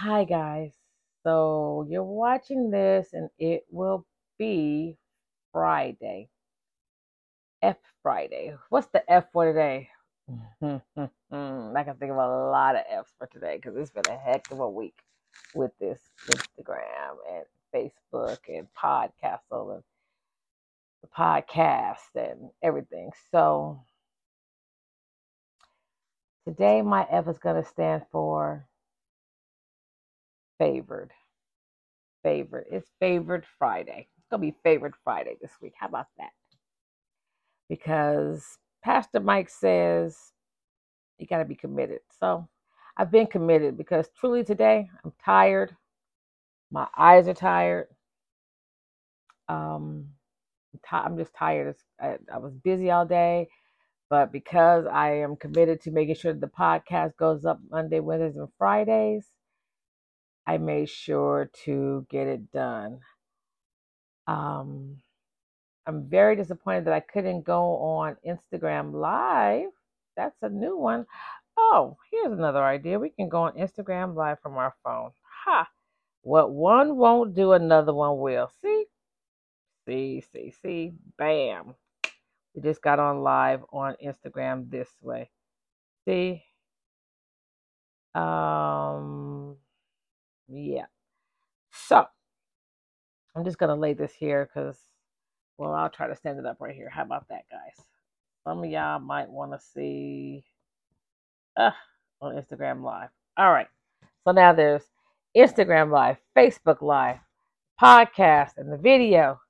Hi, guys. So you're watching this, and it will be Friday. F Friday. What's the F for today? I can think of a lot of F's for today because it's been a heck of a week with this Instagram and Facebook and podcast and the podcast and everything. So today my F is going to stand for favored. Favored. It's favored Friday. It's going to be favored Friday this week. How about that? Because Pastor Mike says you got to be committed. So I've been committed because truly today I'm tired. My eyes are tired. Um, I'm, just tired. I, I was busy all day, but because I am committed to making sure the podcast goes up Monday, Wednesdays, and Fridays, I made sure to get it done. Um, I'm very disappointed that I couldn't go on Instagram Live. That's a new one. Oh, here's another idea. We can go on Instagram Live from our phone. Ha! What one won't do, another one will. See? See, see, see. Bam. We just got on live on Instagram this way. See? Um, yeah. So I'm just gonna lay this here because, well, I'll try to stand it up right here. How about that, guys? Some of y'all might want to see uh, on Instagram Live. All right. So now there's Instagram Live, Facebook Live, podcast, and the video.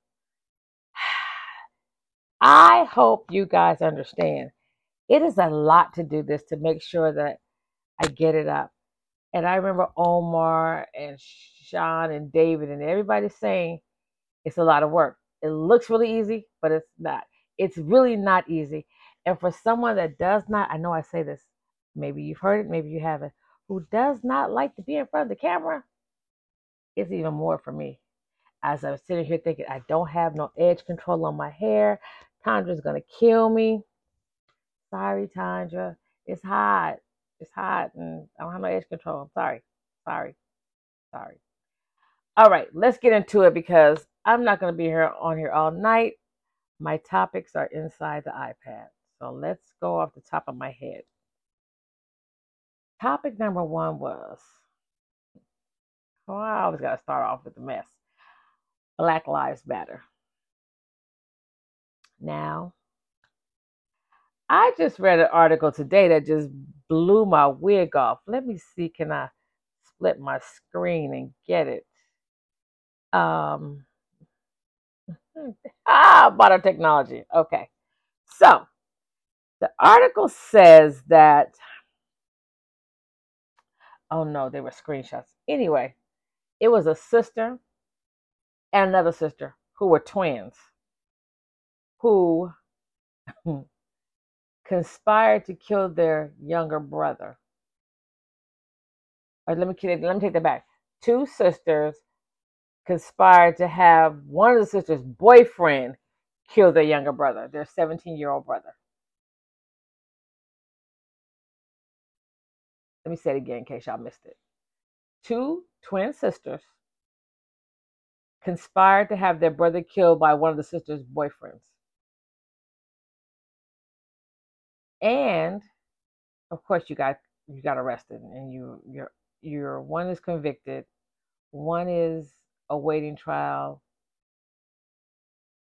I hope you guys understand. It is a lot to do this to make sure that I get it up. And I remember Omar and Sean and David and everybody saying it's a lot of work. It looks really easy, but it's not. It's really not easy. And for someone that does not, I know I say this, maybe you've heard it, maybe you haven't, who does not like to be in front of the camera, it's even more for me. As I'm sitting here thinking, I don't have no edge control on my hair. Tandra's gonna kill me. Sorry, Tandra. It's hot. It's hot, and I don't have no edge control. I'm sorry. Sorry. Sorry. All right, let's get into it because I'm not gonna be here on here all night. My topics are inside the iPad. So let's go off the top of my head. Topic number one was, oh, I always got to start off with the mess. Black Lives Matter. Now, I just read an article today that just blew my wig off. Let me see, can I split my screen and get it? Um, ah, modern technology. Okay. So, the article says that, oh no, they were screenshots. Anyway, it was a sister and another sister who were twins who conspired to kill their younger brother. Or let me let me take that back. Two sisters conspired to have one of the sisters' boyfriend kill their younger brother, their 17 year old brother. Let me say it again in case y'all missed it. Two twin sisters conspired to have their brother killed by one of the sisters' boyfriends. And of course you got you got arrested and you you're you're one is convicted, one is awaiting trial.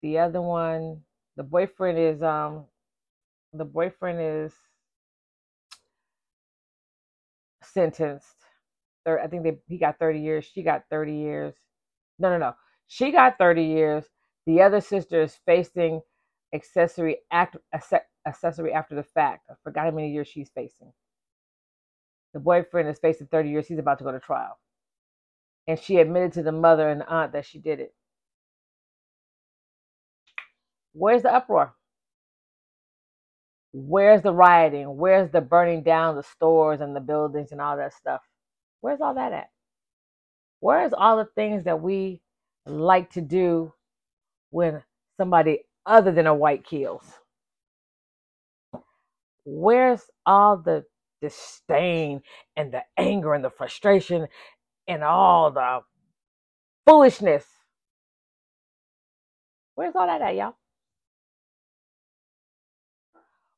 The other one, the boyfriend is um the boyfriend is sentenced. I think they he got 30 years, she got 30 years. No, no, no. She got 30 years. The other sister is facing accessory act accessory after the fact. I forgot how many years she's facing. The boyfriend is facing 30 years. He's about to go to trial. And she admitted to the mother and the aunt that she did it. Where's the uproar? Where's the rioting? Where's the burning down the stores and the buildings and all that stuff? Where's all that at? Where's all the things that we like to do when somebody other than a white kills? Where's all the disdain and the anger and the frustration and all the foolishness. Where's all that at, y'all?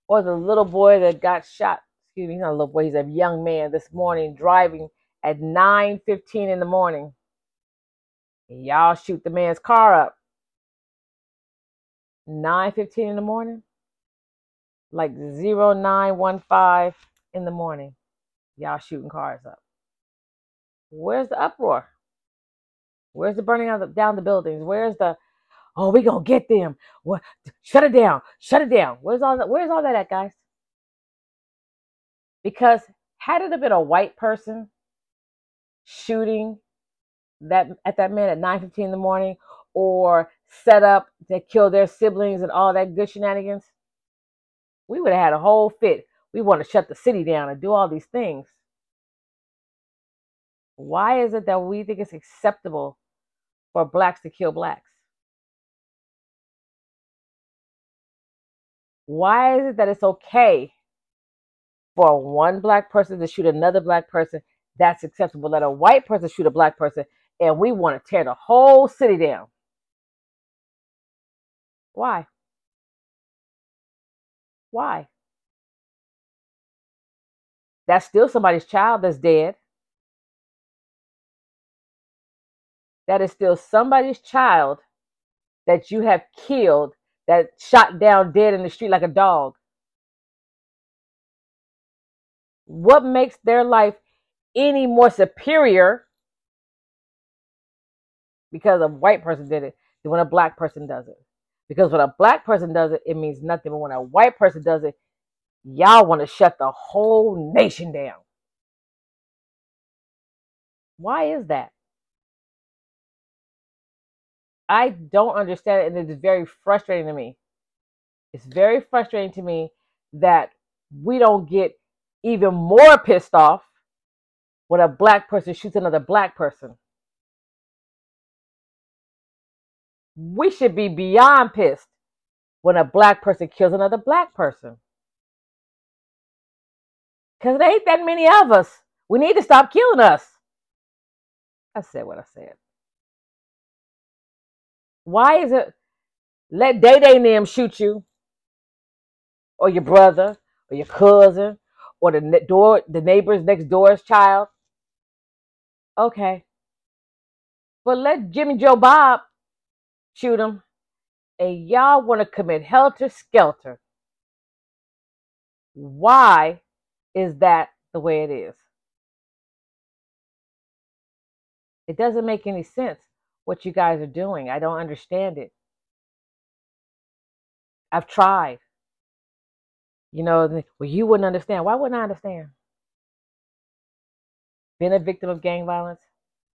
Or the little boy that got shot. Excuse me, he's not a little boy. He's a young man this morning driving at 9:15 in the morning. Y'all shoot the man's car up. 9:15 in the morning, like 0915 in the morning. Y'all shooting cars up. Where's the uproar? Where's the burning of the, down the buildings? Where's the oh we gonna get them? What? Shut it down! Shut it down! Where's all that? Where's all that at, guys? Because had it been a white person shooting that at that man at 9:15 in the morning, or set up to kill their siblings and all that good shenanigans, we would have had a whole fit. We want to shut the city down and do all these things. Why is it that we think it's acceptable for blacks to kill blacks? Why is it that it's okay for one black person to shoot another black person? That's acceptable. Let a white person shoot a black person, and we want to tear the whole city down. Why? Why? That's still somebody's child that's dead. That is still somebody's child that you have killed, that shot down dead in the street like a dog. What makes their life any more superior because a white person did it than when a black person does it? Because when a black person does it, it means nothing. But when a white person does it, y'all want to shut the whole nation down. Why is that? I don't understand it, and it's very frustrating to me. It's very frustrating to me that we don't get even more pissed off when a black person shoots another black person. We should be beyond pissed when a black person kills another black person. Because there ain't that many of us. We need to stop killing us. I said what I said. Why is it let Day Day and shoot you, or your brother, or your cousin, or the ne- door, the neighbor's next door's child? Okay, but let Jimmy Joe Bob shoot him, and y'all want to commit helter skelter. Why is that the way it is? It doesn't make any sense what you guys are doing. I don't understand it. I've tried. You know, well, you wouldn't understand. Why wouldn't I understand? Been a victim of gang violence,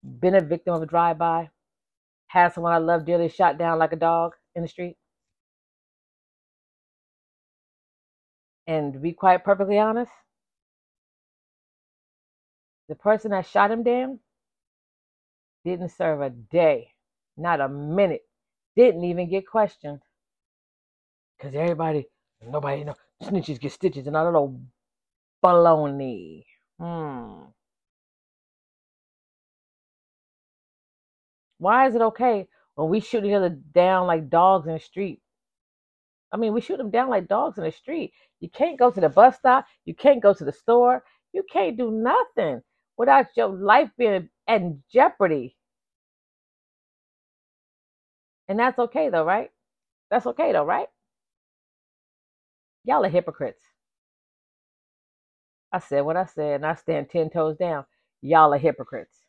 been a victim of a drive by, had someone I love dearly shot down like a dog in the street. And to be quite perfectly honest, the person that shot him down didn't serve a day, not a minute, didn't even get questioned. Because everybody, nobody know, snitches get stitches and all that old baloney. Hmm. Why is it okay when we shoot each other down like dogs in the street? I mean, we shoot them down like dogs in the street. You can't go to the bus stop. You can't go to the store. You can't do nothing without your life being in jeopardy. And that's okay though, right? That's okay though, right? Y'all are hypocrites. I said what I said, and I stand 10 toes down. Y'all are hypocrites.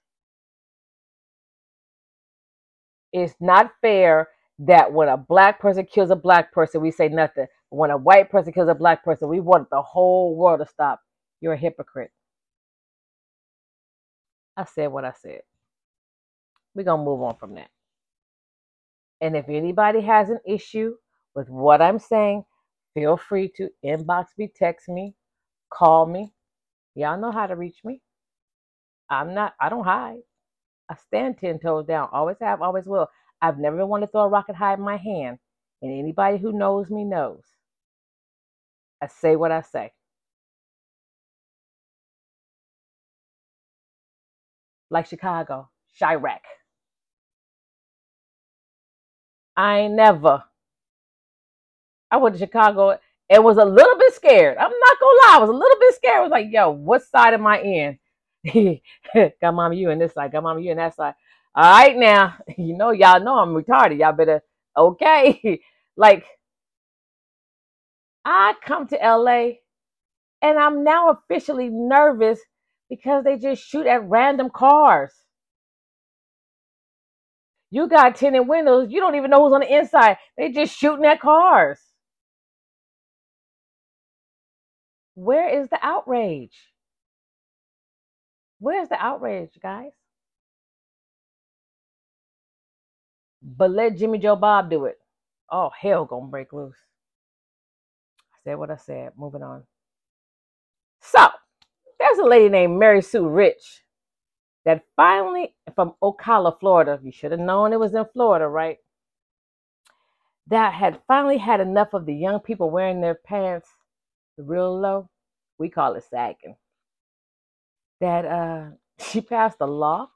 It's not fair that when a black person kills a black person, we say nothing. When a white person kills a black person, we want the whole world to stop. You're a hypocrite. I said what I said. We're going to move on from that. And if anybody has an issue with what I'm saying, feel free to inbox me, text me, call me. Y'all know how to reach me. I'm not, I don't hide. I stand 10 toes down. Always have, always will. I've never been one to throw a rocket high in my hand. And anybody who knows me knows. I say what I say. like Chicago, Chiraq. I ain't never. I went to Chicago and was a little bit scared. I'm not gonna lie, I was a little bit scared. I was like, yo, what side am I in? got mama you in this side, got mama you in that side. All right now, you know y'all know I'm retarded. Y'all better okay. like I come to LA and I'm now officially nervous because they just shoot at random cars. You got tinted windows, you don't even know who's on the inside. They just shooting at cars. Where is the outrage? Where's the outrage, guys? But let Jimmy Joe Bob do it. Oh, hell gonna break loose. I said what I said. Moving on. So, there's a lady named Mary Sue Rich that finally, from Ocala, Florida, you should have known it was in Florida, right? That had finally had enough of the young people wearing their pants real low. We call it sagging. That uh, she passed a law,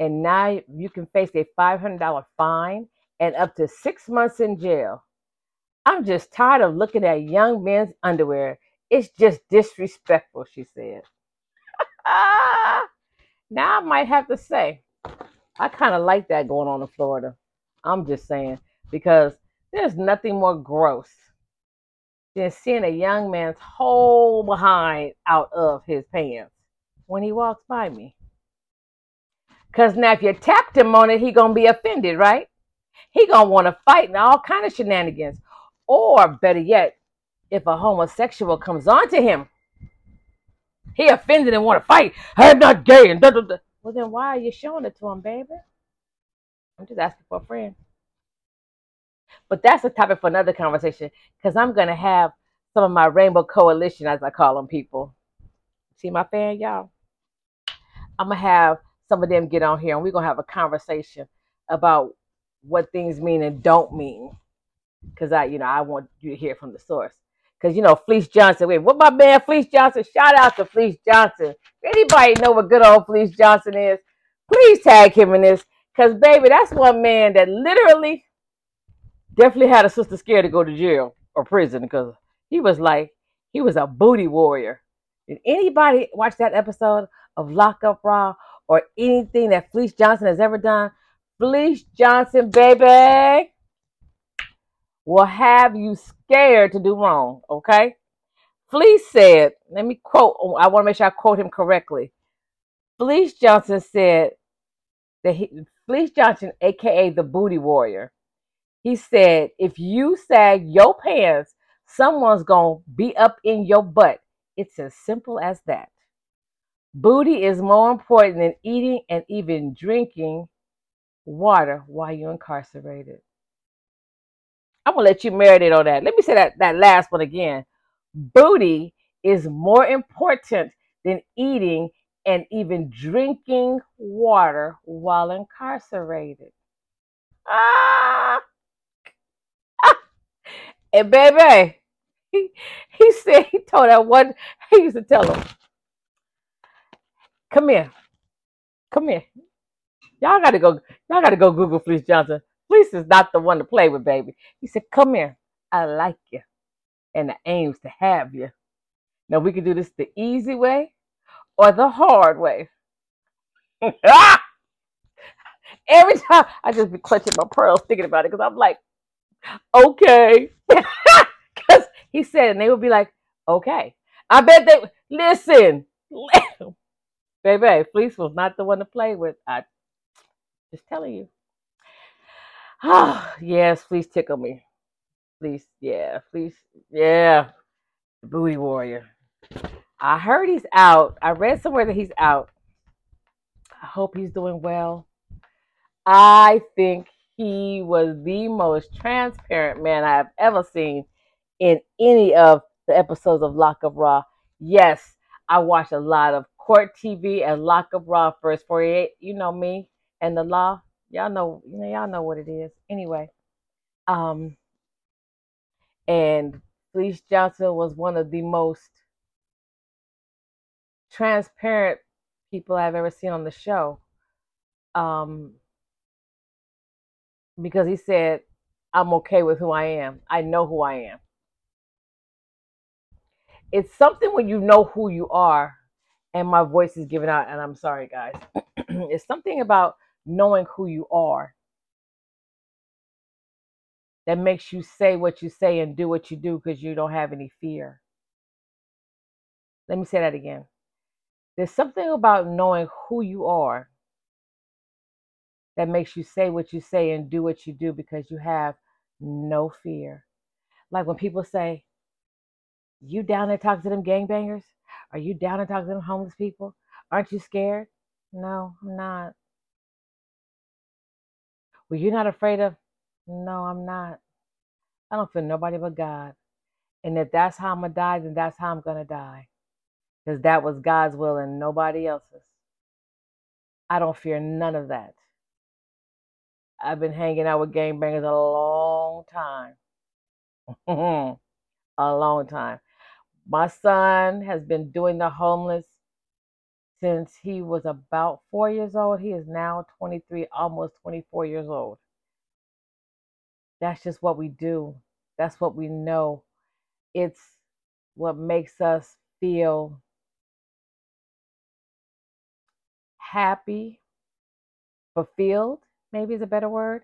and now you can face a $500 fine and up to six months in jail. I'm just tired of looking at young men's underwear. It's just disrespectful, she said. now I might have to say, I kind of like that going on in Florida. I'm just saying, because there's nothing more gross than seeing a young man's whole behind out of his pants when he walks by me. Because now if you tapped him on it, he to be offended, right? He to want to fight and all kind of shenanigans. Or better yet, if a homosexual comes on to him, he offended and want to fight. I'm not gay. And da, da, da. Well, then why are you showing it to him, baby? I'm just asking for a friend. But that's a topic for another conversation because I'm to have some of my Rainbow Coalition, as I call them, people. See my fan, y'all? I'm to have some of them get on here and we're to have a conversation about what things mean and don't mean. Because I, you know, I want you to hear from the source. Because, you know, Fleece Johnson, wait, what my man Fleece Johnson? Shout out to Fleece Johnson. Anybody know what good old Fleece Johnson is, please tag him in this. Because, baby, that's one man that literally definitely had a sister scared to go to jail or prison because he was like, he was a booty warrior. Did anybody watch that episode of Lock Up Raw or anything that Fleece Johnson has ever done? Fleece Johnson, baby, will have you scared to do wrong, okay? Fleece said, let me quote, I want to make sure I quote him correctly. Fleece Johnson said that he, Fleece Johnson, aka the booty warrior, he said, if you sag your pants, someone's going to be up in your butt. It's as simple as that. Booty is more important than eating and even drinking water while you're incarcerated. I'm to let you marinate on that. Let me say that, that last one again. Booty is more important than eating and even drinking water while incarcerated. Ah! And baby, he, he said he told that one, he used to tell him, come here. Come here. Y'all gotta go, y'all gotta go Google Fleece Johnson. Fleece is not the one to play with, baby. He said, Come here. I like you. And the aim's to have you. Now we can do this the easy way or the hard way. Every time I just be clutching my pearls thinking about it because I'm like, okay. Because he said, and they would be like, okay. I bet they listen, baby. Fleece was not the one to play with. I just telling you. Ah, yes, Fleece tickle me. Fleece, yeah, Fleece, yeah. The booty warrior. I heard he's out. I read somewhere that he's out. I hope he's doing well. I think he was the most transparent man I have ever seen in any of the episodes of Lock Up Raw. Yes, I watched a lot of court TV and Lock Up Raw first 48. You know me and the law. Y'all know, you know, y'all know what it is. Anyway, um, and Fleece Johnson was one of the most transparent people I've ever seen on the show. Um, because he said, I'm okay with who I am. I know who I am. It's something when you know who you are, and my voice is giving out, and I'm sorry, guys. it's something about knowing who you are that makes you say what you say and do what you do because you don't have any fear. Let me say that again. There's something about knowing who you are that makes you say what you say and do what you do because you have no fear. Like when people say, You down there talking to them gangbangers? Are you down to talk to them homeless people? Aren't you scared? No, I'm not. Well, you're not afraid of? No, I'm not. I don't fear nobody but God. And if that's how I'm going to die, then that's how I'm going to die. Because that was God's will and nobody else's. I don't fear none of that. I've been hanging out with gangbangers a long time. a long time. My son has been doing the homeless since he was about four years old. He is now 23, almost 24 years old. That's just what we do. That's what we know. It's what makes us feel happy, fulfilled, maybe is a better word.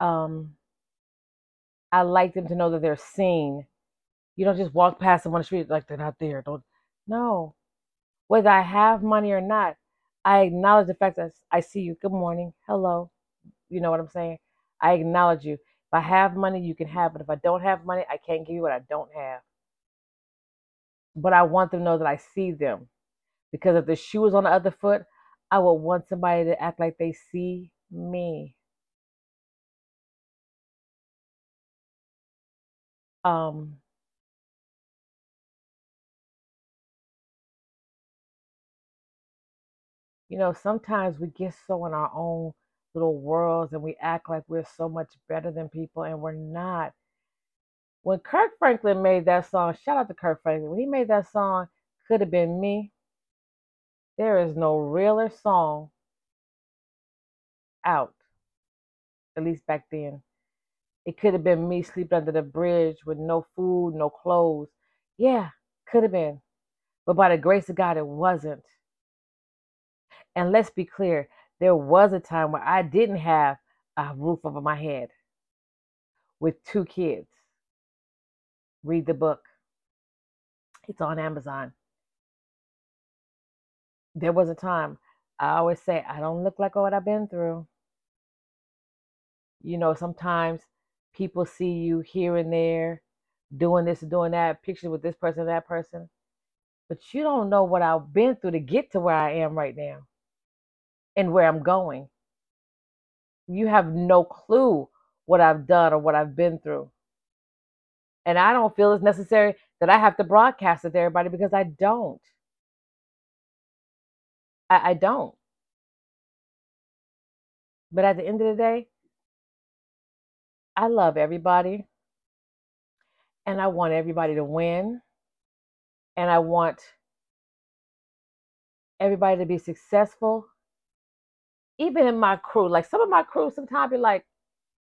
Um, I like them to know that they're seen. You don't just walk past them on the street like they're not there. Don't no. Whether I have money or not, I acknowledge the fact that I see you. Good morning. Hello. You know what I'm saying? I acknowledge you. If I have money, you can have it. If I don't have money, I can't give you what I don't have. But I want them to know that I see them. Because if the shoe is on the other foot, I would want somebody to act like they see me. Um, you know, sometimes we get so in our own little worlds and we act like we're so much better than people and we're not. When Kirk Franklin made that song, shout out to Kirk Franklin, when he made that song, Could Have Been Me, there is no realer song out, at least back then. It could have been me sleeping under the bridge with no food, no clothes. Yeah, could have been. But by the grace of God, it wasn't. And let's be clear there was a time where I didn't have a roof over my head with two kids. Read the book, it's on Amazon. There was a time I always say, I don't look like what I've been through. You know, sometimes people see you here and there doing this and doing that, pictures with this person, that person. But you don't know what I've been through to get to where I am right now and where I'm going. You have no clue what I've done or what I've been through. And I don't feel it's necessary that I have to broadcast it to everybody because I don't. I, I don't. But at the end of the day, I love everybody and I want everybody to win and I want everybody to be successful. Even in my crew, like some of my crew sometimes be like,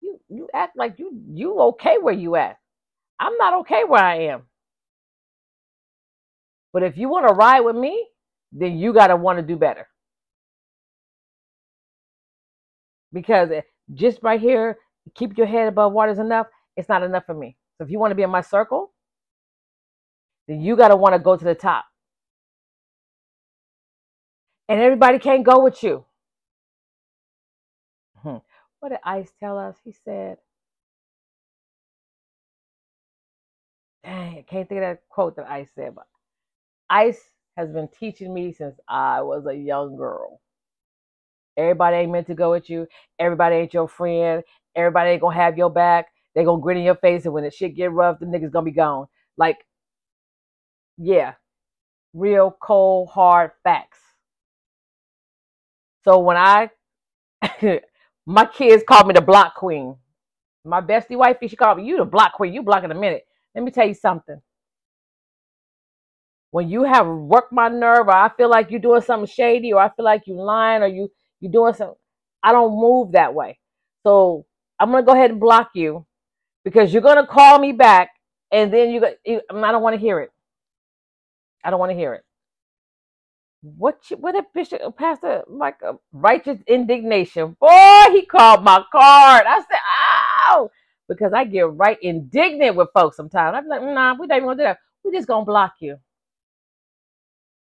you you act like you you okay where you at. I'm not okay where I am. But if you want to ride with me, then you got to want to do better. Because eh, just right here, keep your head above water is enough. It's not enough for me. So if you want to be in my circle, then you got to want to go to the top. And everybody can't go with you. What did Ice tell us? He said, dang, I can't think of that quote that Ice said, but Ice has been teaching me since I was a young girl. Everybody ain't meant to go with you. Everybody ain't your friend. Everybody ain't gonna have your back. They gonna grin in your face, and when the shit get rough, the niggas gonna be gone. Like, yeah, real cold hard facts. So when I, my kids called me the block queen. My bestie wifey, she called me you the block queen. You block in a minute. Let me tell you something. When you have worked my nerve, or I feel like you're doing something shady, or I feel like you're lying, or you you're doing something, I don't move that way. So I'm gonna go ahead and block you because you're gonna call me back, and then you go. you- I don't want to hear it. I don't want to hear it. What you, what a bishop, pastor, like righteous indignation. Boy, he called my card. I said, ow, because I get right indignant with folks sometimes. I'm like, nah, we don't even gonna do that. We just gonna block you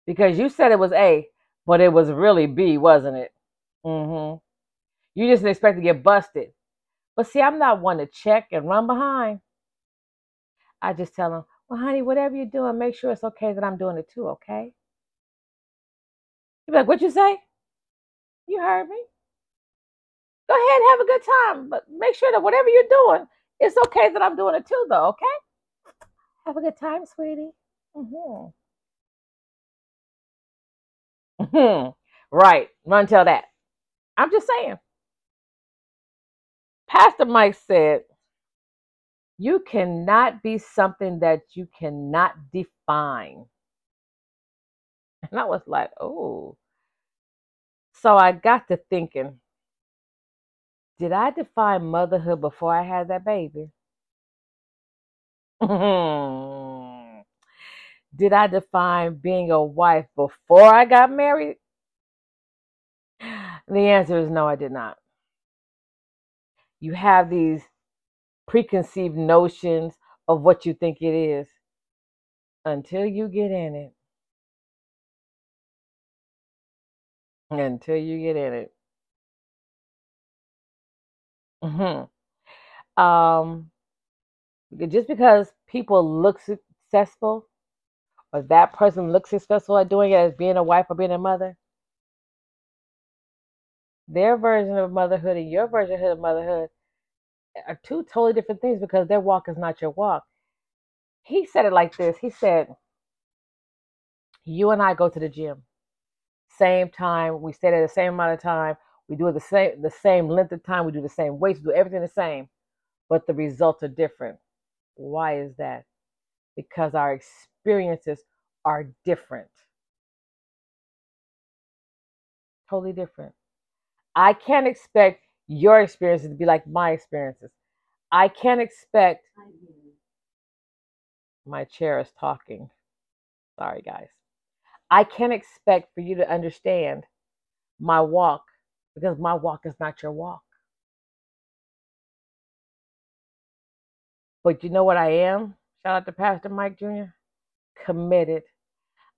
because you said it was A, but it was really B, wasn't it? mm-hmm You just expect to get busted. But see, I'm not one to check and run behind. I just tell them, well, honey, whatever you're doing, make sure it's okay that I'm doing it too, okay? You be like, what you say? You heard me. Go ahead and have a good time, but make sure that whatever you're doing, it's okay that I'm doing it too, though, okay? Have a good time, sweetie. hmm hmm Right. Run tell that. I'm just saying. Pastor Mike said, you cannot be something that you cannot define. And I was like, oh. So I got to thinking, did I define motherhood before I had that baby? did I define being a wife before I got married? The answer is no, I did not. You have these preconceived notions of what you think it is until you get in it. Until you get in it. hmm Um, just because people look successful or that person looks successful at doing it as being a wife or being a mother, their version of motherhood and your version of motherhood are two totally different things because their walk is not your walk. He said it like this. He said, "You and I go to the gym, same time. We stay there the same amount of time. We do it the same the same length of time. We do the same weights. We do everything the same, but the results are different. Why is that? Because our experiences are different, totally different. I can't expect your experiences to be like my experiences. I can't expect my chair is talking. Sorry, guys. I can't expect for you to understand my walk because my walk is not your walk. But you know what I am? Shout out to Pastor Mike Jr. Committed.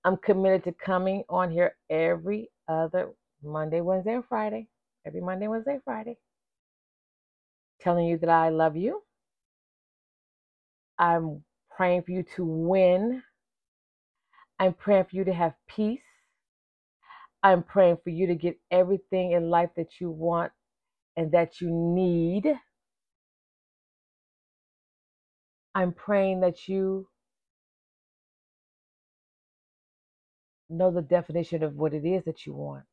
I'm committed to coming on here every other Monday, Wednesday, and Friday. Every Monday, Wednesday, Friday. Telling you that I love you. I'm praying for you to win. I'm praying for you to have peace. I'm praying for you to get everything in life that you want and that you need. I'm praying that you know the definition of what it is that you want.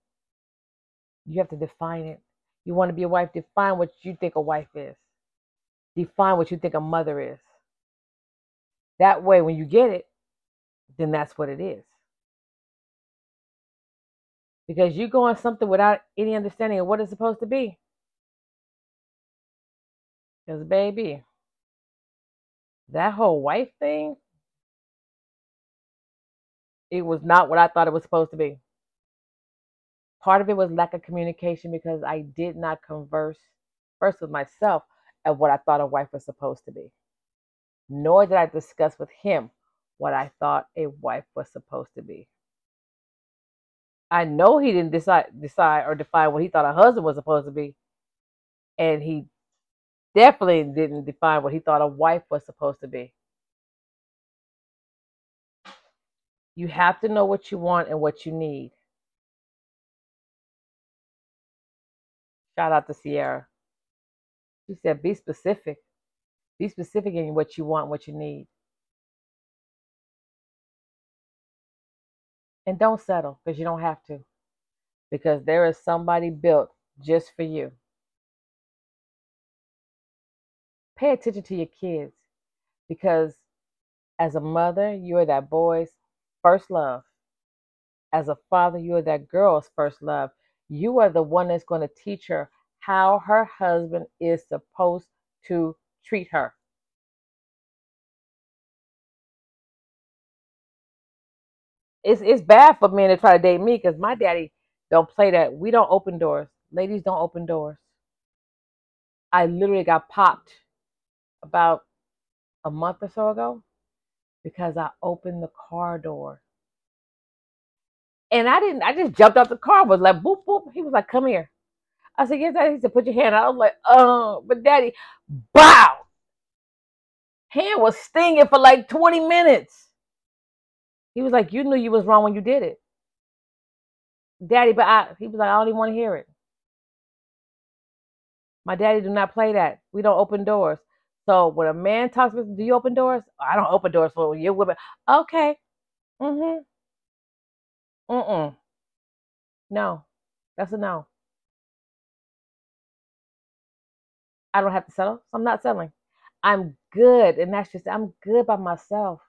You have to define it. You want to be a wife, define what you think a wife is. Define what you think a mother is. That way, when you get it, then that's what it is. Because you go on something without any understanding of what it's supposed to be. Because, baby, that whole wife thing, it was not what I thought it was supposed to be. Part of it was lack of communication because I did not converse first with myself at what I thought a wife was supposed to be. Nor did I discuss with him what I thought a wife was supposed to be. I know he didn't decide decide or define what he thought a husband was supposed to be. And he definitely didn't define what he thought a wife was supposed to be. You have to know what you want and what you need. Shout out to Sierra. She said, be specific. Be specific in what you want, what you need. And don't settle because you don't have to. Because there is somebody built just for you. Pay attention to your kids because as a mother, you're that boy's first love. As a father, you are that girl's first love. You are the one that's going to teach her how her husband is supposed to treat her. It's it's bad for men to try to date me because my daddy don't play that. We don't open doors. Ladies don't open doors. I literally got popped about a month or so ago because I opened the car door. And I didn't, I just jumped out the car, was like, boop, boop. He was like, come here. I said, yes, daddy. He said, put your hand out. I was like, oh, but daddy, bow. Hand was stinging for like 20 minutes. He was like, you knew you was wrong when you did it. Daddy, but I, he was like, I don't even want to hear it. My daddy do not play that. We don't open doors. So when a man talks to me, do you open doors? I don't open doors for you women. Okay. Mm-hmm. Mm-mm. No. That's a no. I don't have to settle. So I'm not settling. I'm good. And that's just I'm good by myself.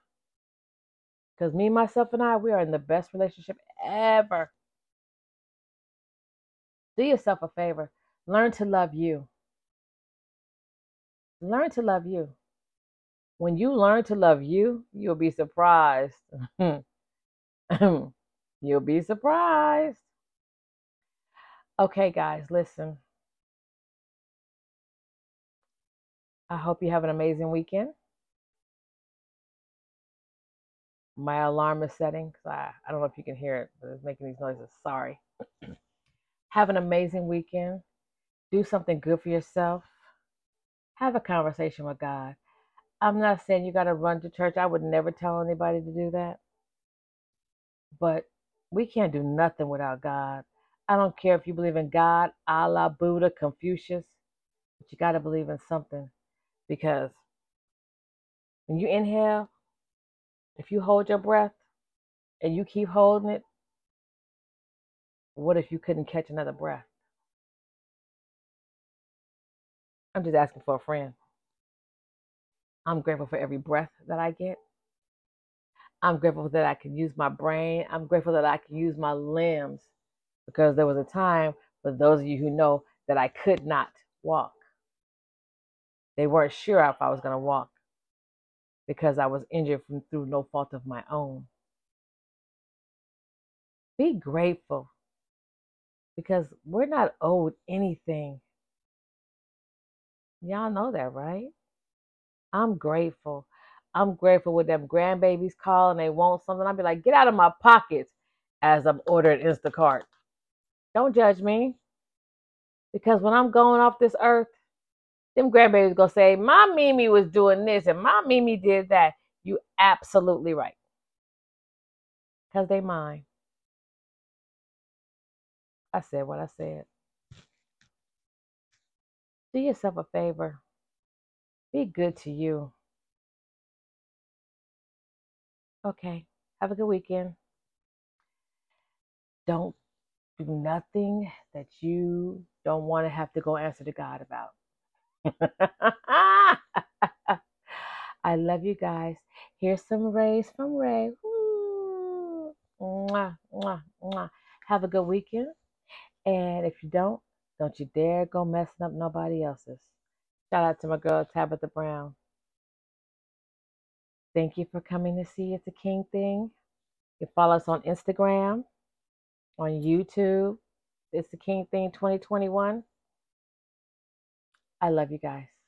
Because me, myself, and I, we are in the best relationship ever. Do yourself a favor. Learn to love you. Learn to love you. When you learn to love you, you'll be surprised. you'll be surprised. Okay, guys, listen. I hope you have an amazing weekend. My alarm is setting I, I don't know if you can hear it, but it's making these noises. Sorry. have an amazing weekend. Do something good for yourself. Have a conversation with God. I'm not saying you got to run to church. I would never tell anybody to do that. But we can't do nothing without God. I don't care if you believe in God, Allah, Buddha, Confucius, but you got to believe in something because when you inhale, if you hold your breath and you keep holding it, what if you couldn't catch another breath? I'm just asking for a friend. I'm grateful for every breath that I get. I'm grateful that I can use my brain. I'm grateful that I can use my limbs because there was a time, for those of you who know, that I could not walk. They weren't sure if I was going to walk because I was injured from through no fault of my own. Be grateful because we're not owed anything. Y'all know that, right? I'm grateful. I'm grateful with them grandbabies call and They want something. I'll be like, get out of my pockets as I'm ordering Instacart. Don't judge me. Because when I'm going off this earth, them grandbabies gonna say, My Mimi was doing this and my Mimi did that. You absolutely right. Because they mine. I said what I said. Do yourself a favor. Be good to you. Okay. Have a good weekend. Don't do nothing that you don't want to have to go answer to God about. I love you guys. Here's some rays from Ray. Mwah, mwah, mwah. Have a good weekend. And if you don't, don't you dare go messing up nobody else's. Shout out to my girl Tabitha Brown. Thank you for coming to see It's a King thing. You follow us on Instagram, on YouTube. It's the King Thing 2021. I love you guys.